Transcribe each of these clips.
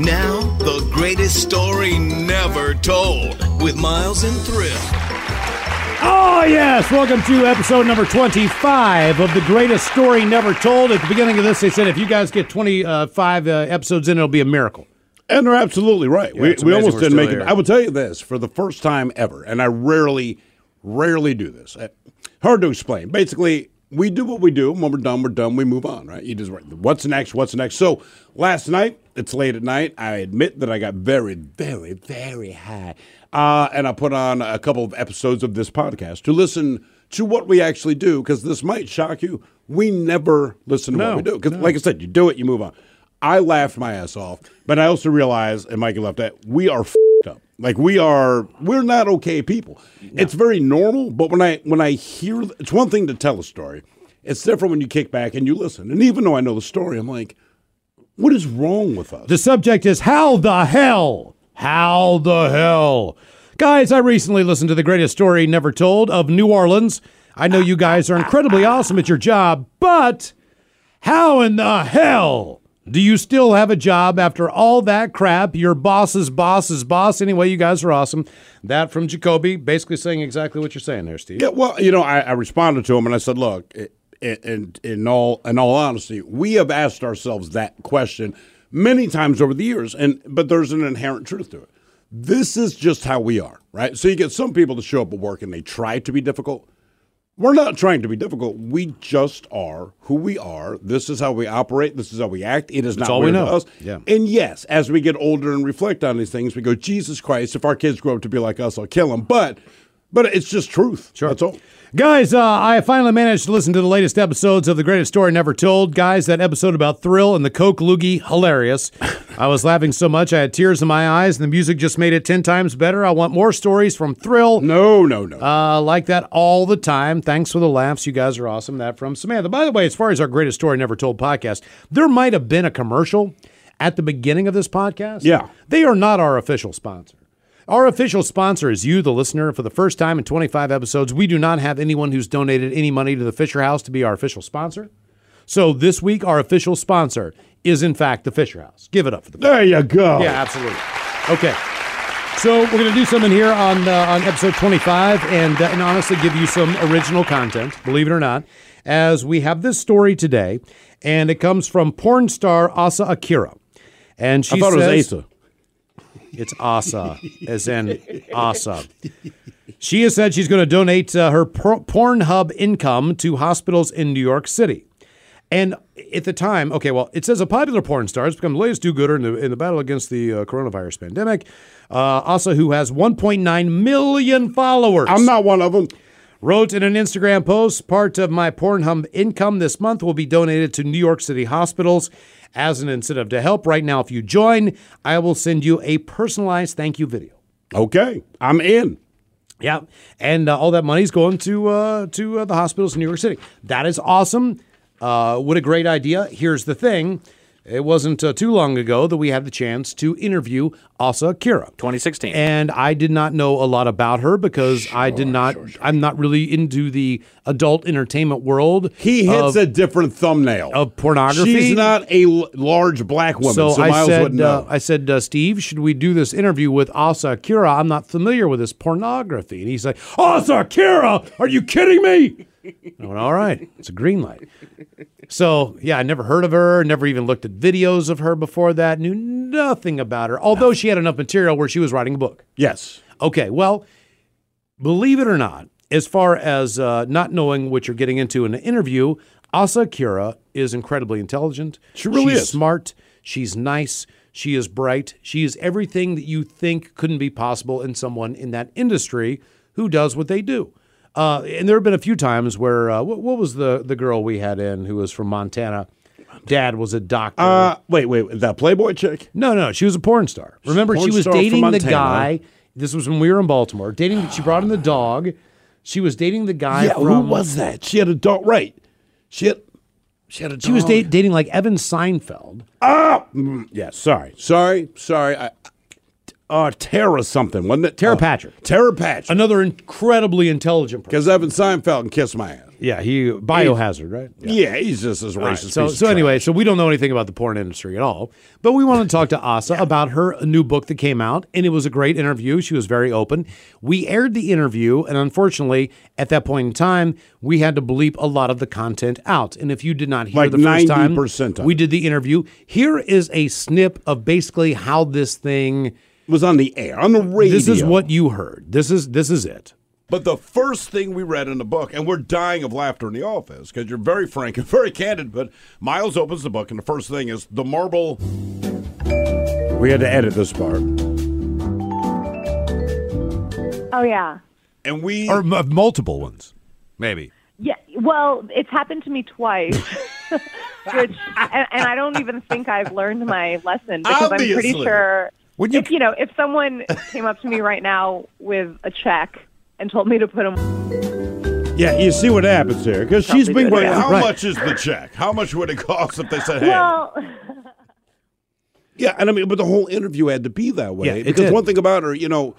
Now, the greatest story never told with Miles and Thrill. Oh, yes. Welcome to episode number 25 of The Greatest Story Never Told. At the beginning of this, they said if you guys get 25 uh, episodes in, it'll be a miracle. And they're absolutely right. we we almost didn't still make here. it. I will tell you this for the first time ever, and I rarely, rarely do this. Uh, Hard to explain. Basically, we do what we do. When we're done, we're done. We move on, right? You just what's next? What's next? So last night, it's late at night. I admit that I got very, very, very high, uh, and I put on a couple of episodes of this podcast to listen to what we actually do because this might shock you. We never listen to No, what we do because, like I said, you do it, you move on. I laughed my ass off, but I also realized, and Mikey left that we are up. Like we are, we're not okay people. It's very normal, but when I when I hear, it's one thing to tell a story. It's different when you kick back and you listen. And even though I know the story, I'm like, what is wrong with us? The subject is How the Hell? How the Hell? Guys, I recently listened to the greatest story never told of New Orleans. I know you guys are incredibly awesome at your job, but how in the hell do you still have a job after all that crap? Your boss's boss's boss. Anyway, you guys are awesome. That from Jacoby, basically saying exactly what you're saying there, Steve. Yeah, well, you know, I, I responded to him and I said, "Look, i- i- in, in all in all honesty, we have asked ourselves that question many times over the years, and but there's an inherent truth to it. This is just how we are, right? So you get some people to show up at work and they try to be difficult. We're not trying to be difficult. We just are who we are. This is how we operate. This is how we act. It is not all we know. to us. Yeah. And yes, as we get older and reflect on these things, we go, Jesus Christ, if our kids grow up to be like us, I'll kill them. But but it's just truth. Sure. That's all. Guys, uh, I finally managed to listen to the latest episodes of The Greatest Story Never Told. Guys, that episode about Thrill and the Coke Loogie, hilarious. I was laughing so much I had tears in my eyes, and the music just made it 10 times better. I want more stories from Thrill. No, no, no. Uh, like that all the time. Thanks for the laughs. You guys are awesome. That from Samantha. By the way, as far as our Greatest Story Never Told podcast, there might have been a commercial at the beginning of this podcast. Yeah. They are not our official sponsor. Our official sponsor is you, the listener. For the first time in 25 episodes, we do not have anyone who's donated any money to the Fisher House to be our official sponsor. So this week, our official sponsor is, in fact, the Fisher House. Give it up for the there you go. yeah, absolutely. Okay. So we're going to do something here on uh, on episode 25 and, uh, and honestly give you some original content, believe it or not, as we have this story today. And it comes from porn star Asa Akira. And she I thought it was says, Asa. It's Asa, as in Asa. She has said she's going to donate uh, her por- Pornhub income to hospitals in New York City. And at the time, okay, well, it says a popular porn star has become the latest do-gooder in the, in the battle against the uh, coronavirus pandemic. Uh, Asa, who has 1.9 million followers, I'm not one of them. wrote in an Instagram post, part of my Pornhub income this month will be donated to New York City hospitals as an incentive to help. Right now, if you join, I will send you a personalized thank you video. Okay, I'm in. Yeah, and uh, all that money's going to uh, to uh, the hospitals in New York City. That is awesome. Uh, what a great idea. Here's the thing. It wasn't uh, too long ago that we had the chance to interview Asa Akira. 2016. And I did not know a lot about her because I did not, I'm not really into the adult entertainment world. He hits of, a different thumbnail of pornography. She's not a l- large black woman, so, So, I Miles said, wouldn't uh, know. I said, uh, Steve, should we do this interview with Asa Akira? I'm not familiar with this pornography. And he's like, Asa Akira, are you kidding me? I went, all right, it's a green light. So, yeah, I never heard of her, never even looked at videos of her before that, knew nothing about her, although she had enough material where she was writing a book. yes. Okay, well, believe it or not, as far as uh, not knowing what you're getting into in an interview, Asa Akira is incredibly intelligent. She really She's is. smart. She's nice. She is bright. She is everything that you think couldn't be possible in someone in that industry who does what they do. Uh, and there have been a few times where uh, what, what was the the girl we had in who was from Montana? Dad was a doctor. Uh, wait, wait, that Playboy chick? No, no, she was a porn star. Remember, porn she was dating the guy. This was when we were in Baltimore. Dating, she brought in the dog. She was dating the guy. Yeah, from, who was that? She had a dog, right? She had, she had a dog. She was da- dating like Evan Seinfeld. Ah, mm, yeah, sorry. Sorry, sorry. I, uh, Tera something, wasn't it? Tera Oh, Patrick. Tera Patrick. Another incredibly intelligent person. Because Evan Seinfeld can kiss my ass. Yeah, he biohazard, right? Yeah, he's just as All right, racist. So, so anyway, so we don't know anything about the porn industry at all, but we want to talk to Asa about her new book that came out, and it was a great interview. She was very open. We aired the interview, and unfortunately, at that point in time, we had to bleep a lot of the content out. And if you did not hear Like the first time 90% of we did the interview, here is a snip of basically how this thing. Was on the air on the radio. This is what you heard. This is this is it. But the first thing we read in the book, and we're dying of laughter in the office because you're very frank and very candid. But Miles opens the book, and the first thing is the marble. We had to edit this part, Oh yeah. and we Or m- multiple ones, maybe. Yeah. Well, it's happened to me twice. Which and, and I don't even think I've learned my lesson because I'm pretty sure When you- if you know, if someone came up to me right now with a check and told me to put them yeah, you see what happens here because she's Probably been do it waiting. again. How Right. much is the check? How much would it cost if they said, "Hey"? Well, Yeah, and I mean, but the whole interview had to be that way Yeah, it because did. one thing about her, you know,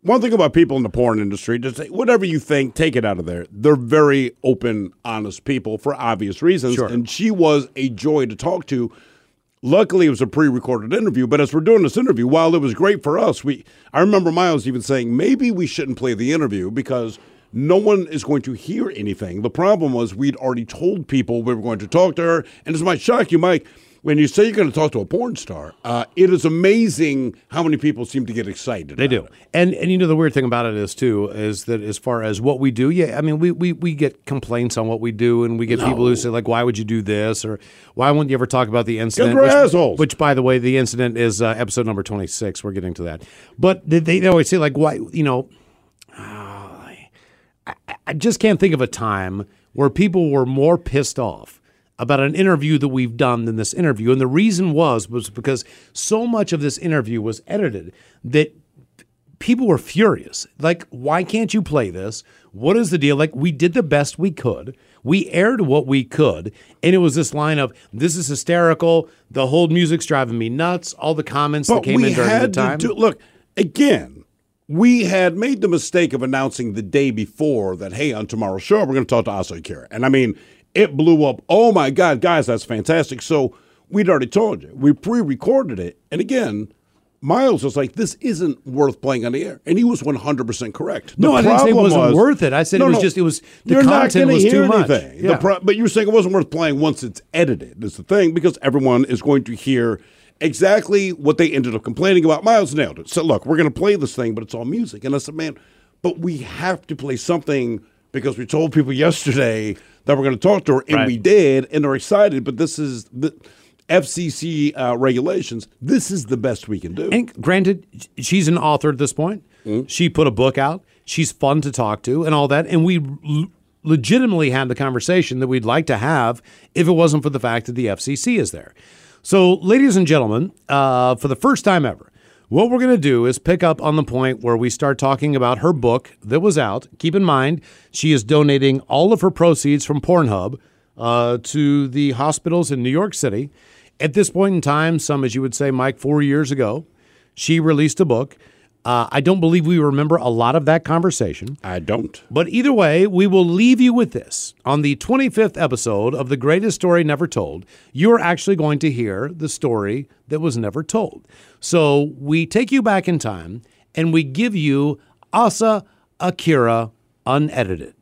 one thing about people in the porn industry, just say, whatever you think, take it out of there. They're very open, honest people for obvious reasons, Sure. and she was a joy to talk to. Luckily, it was a pre-recorded interview, but as we're doing this interview, while it was great for us, we I remember Miles even saying maybe we shouldn't play the interview because no one is going to hear anything. The problem was we'd already told people we were going to talk to her, and this might shock you, Mike. When you say you're going to talk to a porn star, uh, it is amazing how many people seem to get excited. They do. it. And and you know the weird thing about it is too is that as far as what we do, yeah, I mean we we, we get complaints on what we do and we get people who say like why would you do this or why wouldn't you ever talk about the incident which, assholes. which by the way the incident is uh, episode number 26 we're getting to that. But they, they always say like why you know I, I just can't think of a time where people were more pissed off about an interview that we've done than this interview. And the reason was was because so much of this interview was edited that people were furious. Like, why can't you play this? What is the deal? Like, we did the best we could. We aired what we could. And it was this line of, this is hysterical. The whole music's driving me nuts. All the comments that But came we in during had the time. do, look again. We had made the mistake of announcing the day before that, hey, on tomorrow's show, we're going to talk to Asa Akira. And I mean, it blew up. Oh my God, guys, that's fantastic. So we'd already told you. We pre recorded it. And again, Miles was like, this isn't worth playing on the air. And he was 100% correct. No, I didn't say it wasn't worth it. I said it was just- it was- the content was hear too much. The Yeah. pro- but you're saying it wasn't worth playing once it's edited, is the thing, because everyone is going to hear exactly what they ended up complaining about. Miles nailed it. So, look, we're going to play this thing, but it's all music. And I said, man, but we have to play something because we told people yesterday that we're going to talk to her, and Right. we did, and they're excited, but this is the FCC uh, regulations. This is the best we can do. And granted, she's an author at this point. Mm-hmm. She put a book out. She's fun to talk to and all that. And we l- legitimately had the conversation that we'd like to have if it wasn't for the fact that the FCC is there. So, ladies and gentlemen, uh, for the first time ever, what we're going to do is pick up on the point where we start talking about her book that was out. Keep in mind, she is donating all of her proceeds from Pornhub uh, to the hospitals in New York City. At this point in time, some, as you would say, Mike, four years ago, she released a book. Uh, I don't believe we remember a lot of that conversation. I don't. But either way, we will leave you with this. On the 25th episode of The Greatest Story Never Told, you are actually going to hear the story that was never told. So we take you back in time and we give you Asa Akira unedited.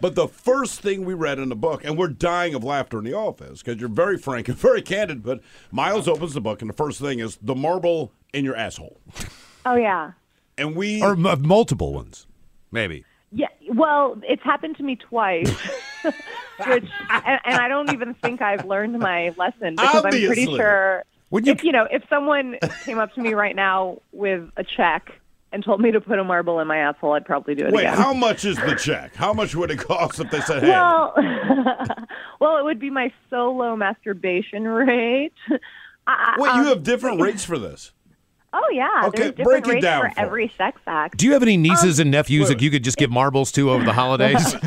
But the first thing we read in the book, and we're dying of laughter in the office because you're very frank and very candid. But Miles opens the book, and the first thing is the marble in your asshole. oh yeah. And we Or m- multiple ones, maybe. Yeah, well, it's happened to me twice, which, and, and I don't even think I've learned my lesson because I'm pretty sure When you- if you know if someone came up to me right now with a check and told me to put a marble in my asshole, I'd probably do it wait. again. How much is the check? How much would it cost if they said, "Hey"? well, well, it would be my solo masturbation rate. I- wait, um, you have different rates for this. Oh yeah, Okay, there's different break it rates down for for every sex act. Do you have any nieces and nephews wait. that you could just give marbles to over the holidays?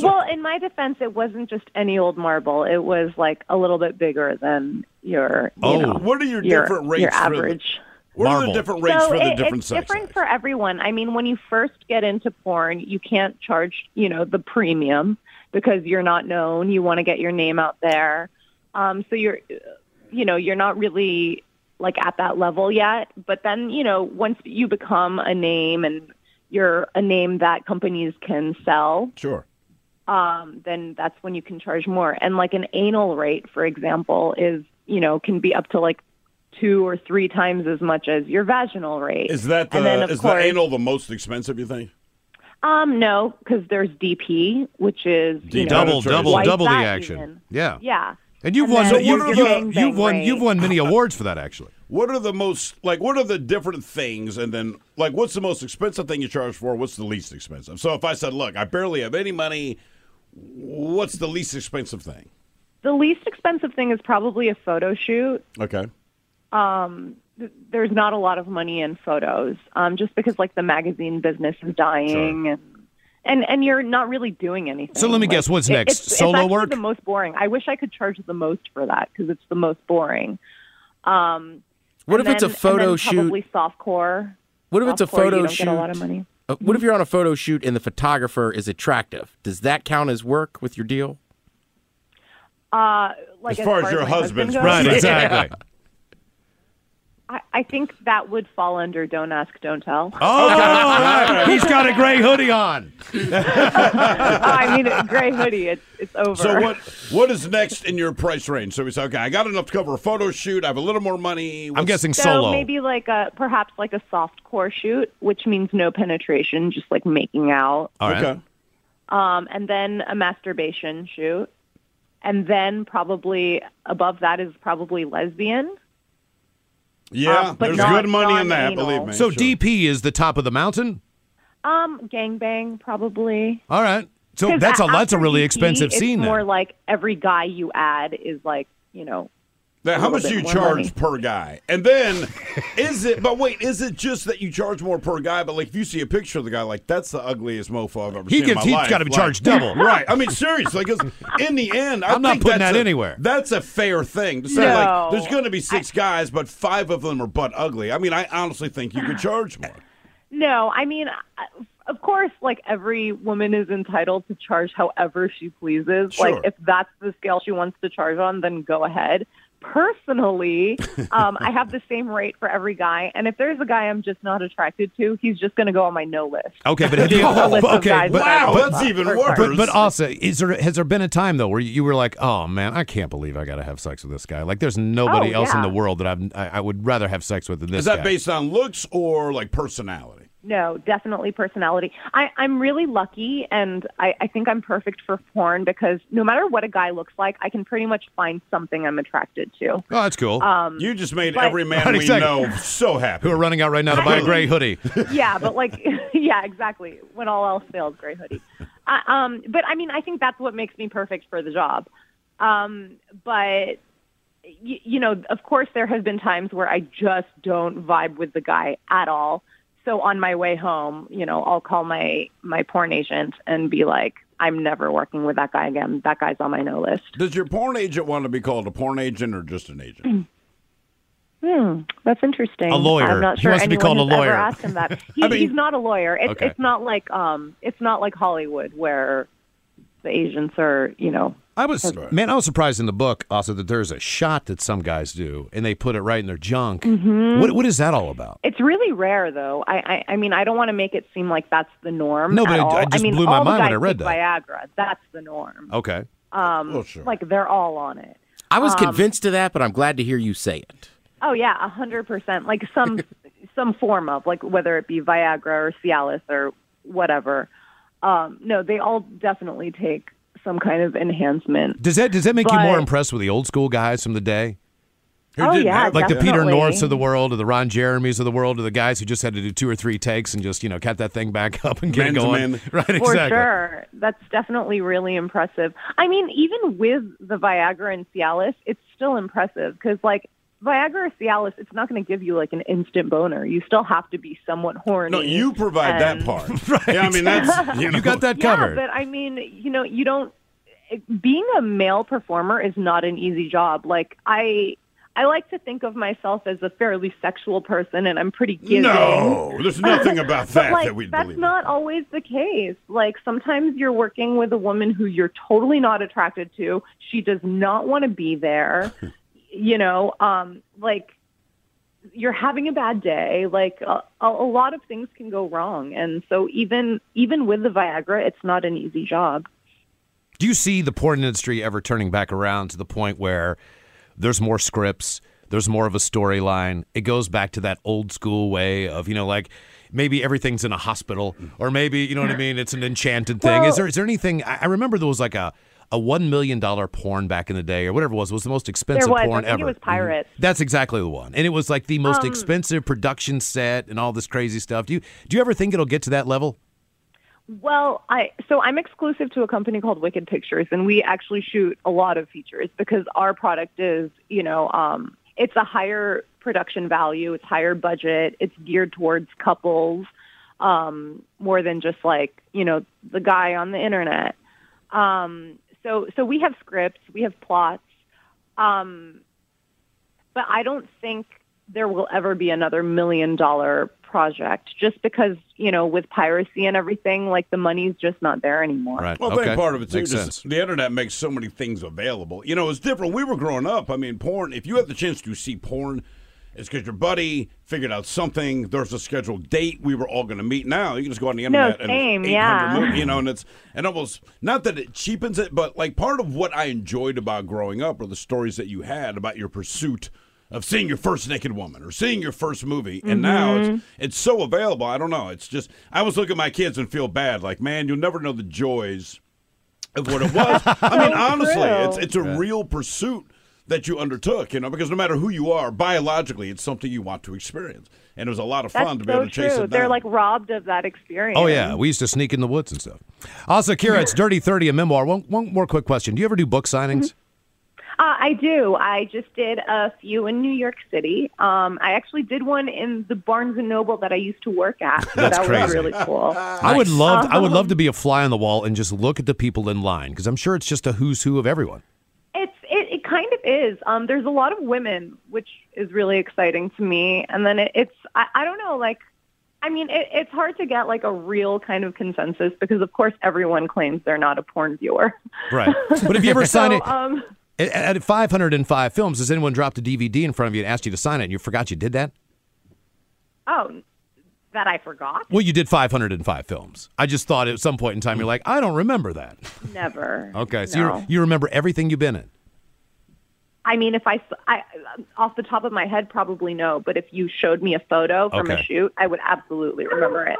Well, in my defense, it wasn't just any old marble. It was like a little bit bigger than your, you Oh. know, What are your your, different rates your for the- average. What are Marvel. the different rates so for the it- different it's sex different acts? for everyone. I mean, when you first get into porn, you can't charge, you know, the premium because you're not known. You want to get your name out there. Um, so you're, you know, you're not really like at that level yet. But then, you know, once you become a name and you're a name that companies can sell, Sure. um, then that's when you can charge more. And like an anal rate, for example, is you know can be up to like two or three times as much as your vaginal rate. Is that And then, the of is course- the anal the most expensive? You think? Um, no, because there's DP, which is you know, double, double, double the action. even. Yeah. Yeah. And you've And won. then you, your you, gangbang you've won. rate. You've won many awards for that, actually. What are the most like? What are the different things? And then like, what's the most expensive thing you charge for? What's the least expensive? So if I said, look, I barely have any money. What's the least expensive thing? The least expensive thing is probably a photo shoot. Okay. Th- There's not a lot of money in photos, um, just because like the magazine business is dying and. And, and you're not really doing anything. So let me Like, guess, what's next? It's, Solo it's actually work? The most boring. I wish I could charge the most for that because it's the most boring. Um, What and if it's a photo shoot? Probably softcore. What if it's a Softcore, you photo don't shoot? Get a lot of money. Uh, what if you're on a photo shoot and the photographer is attractive? Does that count as work with your deal? Uh, like As far as your my husband's husband goes, Right. Exactly. I, I think that would fall under "Don't Ask, Don't Tell." Oh, all right. he's got a gray hoodie on. I mean, a gray hoodie. It's it's over. So what what is next in your price range? So we say, okay, I got enough to cover a photo shoot. I have a little more money. I'm What's- guessing So solo. maybe like a perhaps like a soft core shoot, which means no penetration, just like making out. All right. Okay. Um, and then a masturbation shoot, and then probably above that is probably lesbian. Yeah, Um, there's not good money in that. Believe me. So Sure. DP is the top of the mountain. Um, gangbang probably. All right. So that's a a- that's a really DP, expensive it's scene. More Then. like every guy you add is like you know. Now, how much do you charge money. per guy? And then, is it? But wait, is it just that you charge more per guy? But like, if you see a picture of the guy, like that's the ugliest mofo I've ever He seen. gets- in my he's life. gotta be Like, charged double. right? I mean, seriously, because in the end, I I'm not think putting that's that a- anywhere. That's a fair thing to say. No. Like, there's going to be six guys, but five of them are butt ugly. I mean, I honestly think you could charge more. No, I mean, I- of course, like every woman is entitled to charge however she pleases. Sure. Like if that's the scale she wants to charge on, then go ahead. Personally, um, I have the same rate for every guy, and if there's a guy I'm just not attracted to, he's just going to go on my no list. Okay, but have you? A list okay, but, Wow, would that's even worse. but but also, is there has there been a time though where you were like, oh man, I can't believe I got to have sex with this guy. Like, there's nobody Oh, else in the world that I'm, I, I would rather have sex with than this Is that guy. based on looks or like personality? No, definitely personality. I, I'm really lucky, and I, I think I'm perfect for porn because no matter what a guy looks like, I can pretty much find something I'm attracted to. oh, that's cool. Um, You just made but- every man we exactly. know so happy. Who are running out right now to buy a gray hoodie? yeah, but like, yeah, exactly. When all else fails, gray hoodie. Uh, um, but I mean, I think that's what makes me perfect for the job. Um, but y- you know, of course, there have been times where I just don't vibe with the guy at all. So on my way home, you know, I'll call my my porn agent and be like, I'm never working with that guy again. That guy's on my no list. Does your porn agent want to be called a porn agent or just an agent? Hmm, that's interesting. A lawyer. I'm not sure He sure wants to be called a lawyer. Ever asked him that. He, I mean- he's not a lawyer. It's Okay. it's not like um it's not like Hollywood where the agents are you know I was man, I was surprised in the book also that there's a shot that some guys do and they put it right in their junk. Mm-hmm. What what is that all about? It's really rare, though. I, I, I mean, I don't want to make it seem like that's the norm. No, but at it- all. it just I mean, blew my mind when I read that. Viagra, that's the norm. Okay. Um, Oh, sure. like they're all on it. I Um, was convinced of that, but I'm glad to hear you say it. Oh yeah, a hundred percent. Like some some form of like whether it be Viagra or Cialis or whatever. Um, no, they all definitely take some kind of enhancement. Does that does that make you more impressed with the old school guys from the day? Who Oh, didn't yeah, have Like the? Peter Norths of the world, or the Ron Jeremys of the world, or the guys who just had to do two or three takes and just you know cut that thing back up and get Man it going. man. Right, For exactly. sure. That's definitely really impressive. I mean, even with the Viagra and Cialis, it's still impressive because, like, Viagra or Cialis, it's not going to give you like an instant boner. You still have to be somewhat horny. No, you provide that And- part. Yeah, I mean that's you, know, You got that covered. Yeah, but I mean, you know, you don't. Being a male performer is not an easy job. Like I, I like to think of myself as a fairly sexual person, and I'm pretty giving. No, there's nothing about But that like that we that's believe. That's not always the case. Like sometimes you're working with a woman who you're totally not attracted to. She does not want to be there. You know, um, like you're having a bad day. Like a, a lot of things can go wrong, and so even even with the Viagra, it's not an easy job. Do you see the porn industry ever turning back around to the point where there's more scripts, there's more of a storyline? It goes back to that old school way of, you know, like maybe everything's in a hospital or maybe, you know what I mean, it's an enchanted thing. is there is there anything I remember there was like a a one million dollar porn back in the day, or whatever it was, was the most expensive was. Porn think it ever. was Pirates. Mhm. That's exactly the one, and it was like the most Um, expensive production set and all this crazy stuff. Do you do you ever think it'll get to that level? Well, I so I'm exclusive to a company called Wicked Pictures, and we actually shoot a lot of features because our product is, you know, um, it's a higher production value, it's higher budget, it's geared towards couples um, more than just like you know the guy on the internet. Um, so so we have scripts, we have plots, um, but I don't think there will ever be another million dollar project just because you know with piracy and everything like the money's just not there anymore Right. Well, I okay. think part of it too. Makes Just, sense. the internet makes so many things available. You know, it's different. We were growing up. I mean, porn. If you had the chance to see porn, it's because your buddy figured out something. There's a scheduled date. We were all going to meet. Now you can just go on the No, internet same, and 800 yeah. mo- you know, and it's and almost not that it cheapens it, but like part of what I enjoyed about growing up are the stories that you had about your pursuit. Of seeing your first naked woman or seeing your first movie, and now Mm-hmm. it's it's so available. I don't know. It's just I always look at my kids and feel bad. Like, man, you'll never know the joys of what it was. I mean, honestly, true. it's it's a real pursuit that you undertook, you know, because no matter who you are, biologically, it's something you want to experience, and it was a lot of that's fun to be so able to chase true it they're like robbed of that experience Oh yeah, we used to sneak in the woods and stuff. Asa Akira, it's Dirty Thirty, a memoir. One, one more quick question: Do you ever do book signings? Uh, I do. I just did a few in New York City. Um, I actually did one in the Barnes and Noble that I used to work at. So That's that crazy. was really cool. I would love, I would love to be a fly on the wall and just look at the people in line because I'm sure it's just a who's who of everyone. It's it, it kind of is. Um, there's a lot of women, which is really exciting to me. And then it, it's I, I don't know, like I mean, it, it's hard to get like a real kind of consensus because, of course, everyone claims they're not a porn viewer. Right. But if you ever sign So, it um, at, at 505 films, has anyone dropped a DVD in front of you and asked you to sign it and you forgot you did that? oh, that I forgot. Well, you did 505 films. I just thought at some point in time you're like, I don't remember that. Never. Okay, so No. you you remember everything you've been in. I mean, if I, s- I- off the top of my head, probably no. But if you showed me a photo from Okay. a shoot, I would absolutely remember it.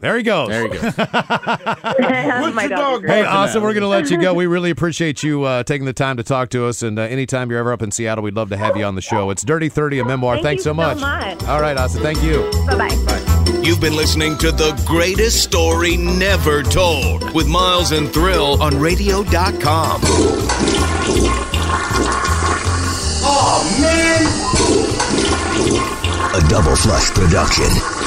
There he goes. There you go. What's your dog dog. Hey, barking Austin, we're going to let you go. We really appreciate you uh, taking the time to talk to us. And uh, anytime you're ever up in Seattle, we'd love to have you on the show. It's Dirty 30, a memoir. Thank Thanks you so so much. much. All right, Austin. Thank you. Bye bye. You've been listening to the greatest story never told with Miles and Thrill on radio.com. A double flush production.